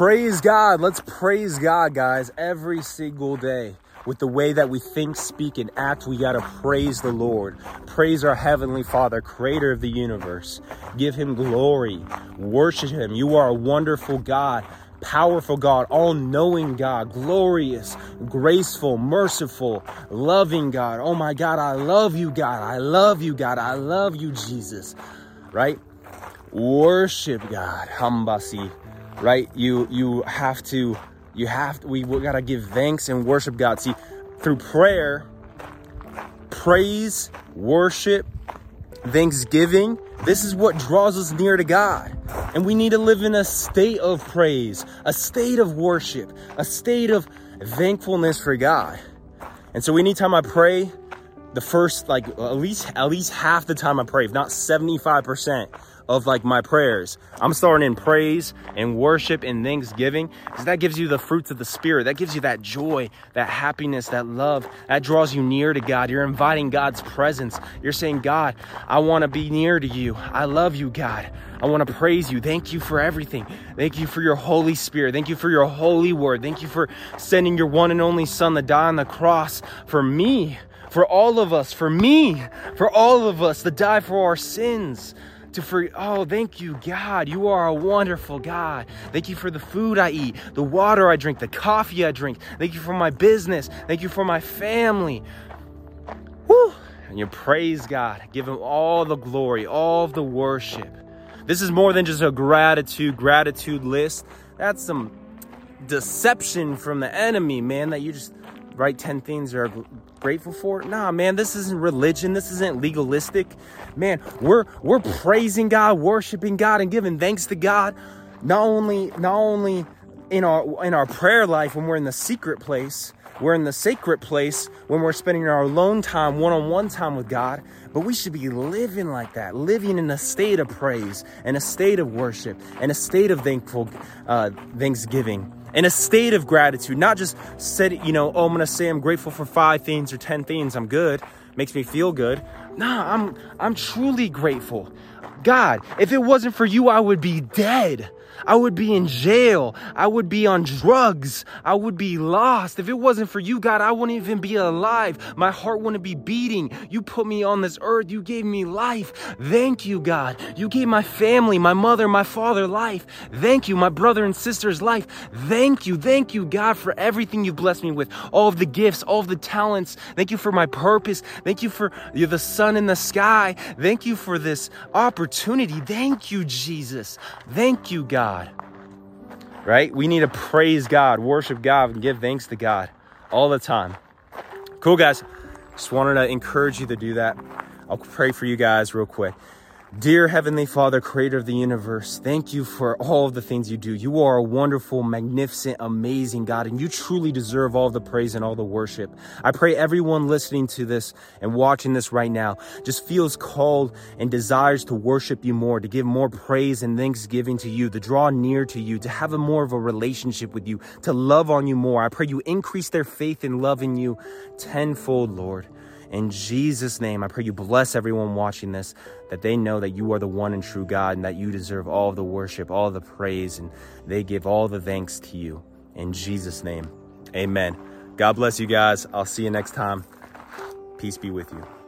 praise God. Let's praise God, guys, every single day. With the way that we think, speak, and act, we got to praise the Lord. Praise our Heavenly Father, creator of the universe. Give Him glory. Worship Him. You are a wonderful God powerful God, all knowing God, glorious, graceful, merciful, loving God. Oh my God, I love you, God. I love you, God. I love you, Jesus. Right? Worship God. Hambasi. Right? You you have to you have to, we, we gotta give thanks and worship God. See, through prayer, praise, worship, thanksgiving, this is what draws us near to God. And we need to live in a state of praise, a state of worship, a state of thankfulness for God. And so anytime I pray, the first like at least at least half the time I pray, if not 75%, of like my prayers. I'm starting in praise and worship and thanksgiving because that gives you the fruits of the spirit. That gives you that joy, that happiness, that love. That draws you near to God. You're inviting God's presence. You're saying, God, I want to be near to you. I love you, God. I want to praise you. Thank you for everything. Thank you for your Holy Spirit. Thank you for your holy word. Thank you for sending your one and only Son to die on the cross for me, for all of us, for me, for all of us to die for our sins to for oh thank you god. You are a wonderful god. Thank you for the food i eat the water i drink the coffee i drink. Thank you for my business. Thank you for my family. Woo! and you praise god. Give him all the glory all the worship. This is more than just a gratitude gratitude list. That's some deception from the enemy man that you just write 10 things you're grateful for? Nah man this isn't religion. This isn't legalistic. Man we're we're praising god worshiping god and giving thanks to god not only not only in our in our prayer life when we're in the secret place we're in the sacred place when we're spending our alone time one-on-one time with god but we should be living like that living in a state of praise and a state of worship and a state of thankful uh, thanksgiving in a state of gratitude, not just said, you know, oh, I'm gonna say I'm grateful for five things or 10 things, I'm good, makes me feel good. Nah, I'm I'm truly grateful. God, if it wasn't for you, I would be dead. I would be in jail. I would be on drugs. I would be lost. If it wasn't for you, God, I wouldn't even be alive. My heart wouldn't be beating. You put me on this earth. You gave me life. Thank you, God. You gave my family, my mother, my father life. Thank you, my brother and sister's life. Thank you. Thank you, God, for everything you've blessed me with. All of the gifts, all of the talents. Thank you for my purpose. Thank you for you're the sun in the sky. Thank you for this opportunity. Thank you, Jesus. Thank you, God. God. Right? We need to praise God, worship God, and give thanks to God all the time. Cool, guys. Just wanted to encourage you to do that. I'll pray for you guys real quick. Dear Heavenly Father, creator of the universe, thank you for all of the things you do. You are a wonderful, magnificent, amazing God, and you truly deserve all the praise and all the worship. I pray everyone listening to this and watching this right now just feels called and desires to worship you more, to give more praise and thanksgiving to you, to draw near to you, to have a more of a relationship with you, to love on you more. I pray you increase their faith and love in you tenfold, Lord. In Jesus' name, I pray you bless everyone watching this, that they know that you are the one and true God and that you deserve all the worship, all the praise, and they give all the thanks to you. In Jesus' name, amen. God bless you guys. I'll see you next time. Peace be with you.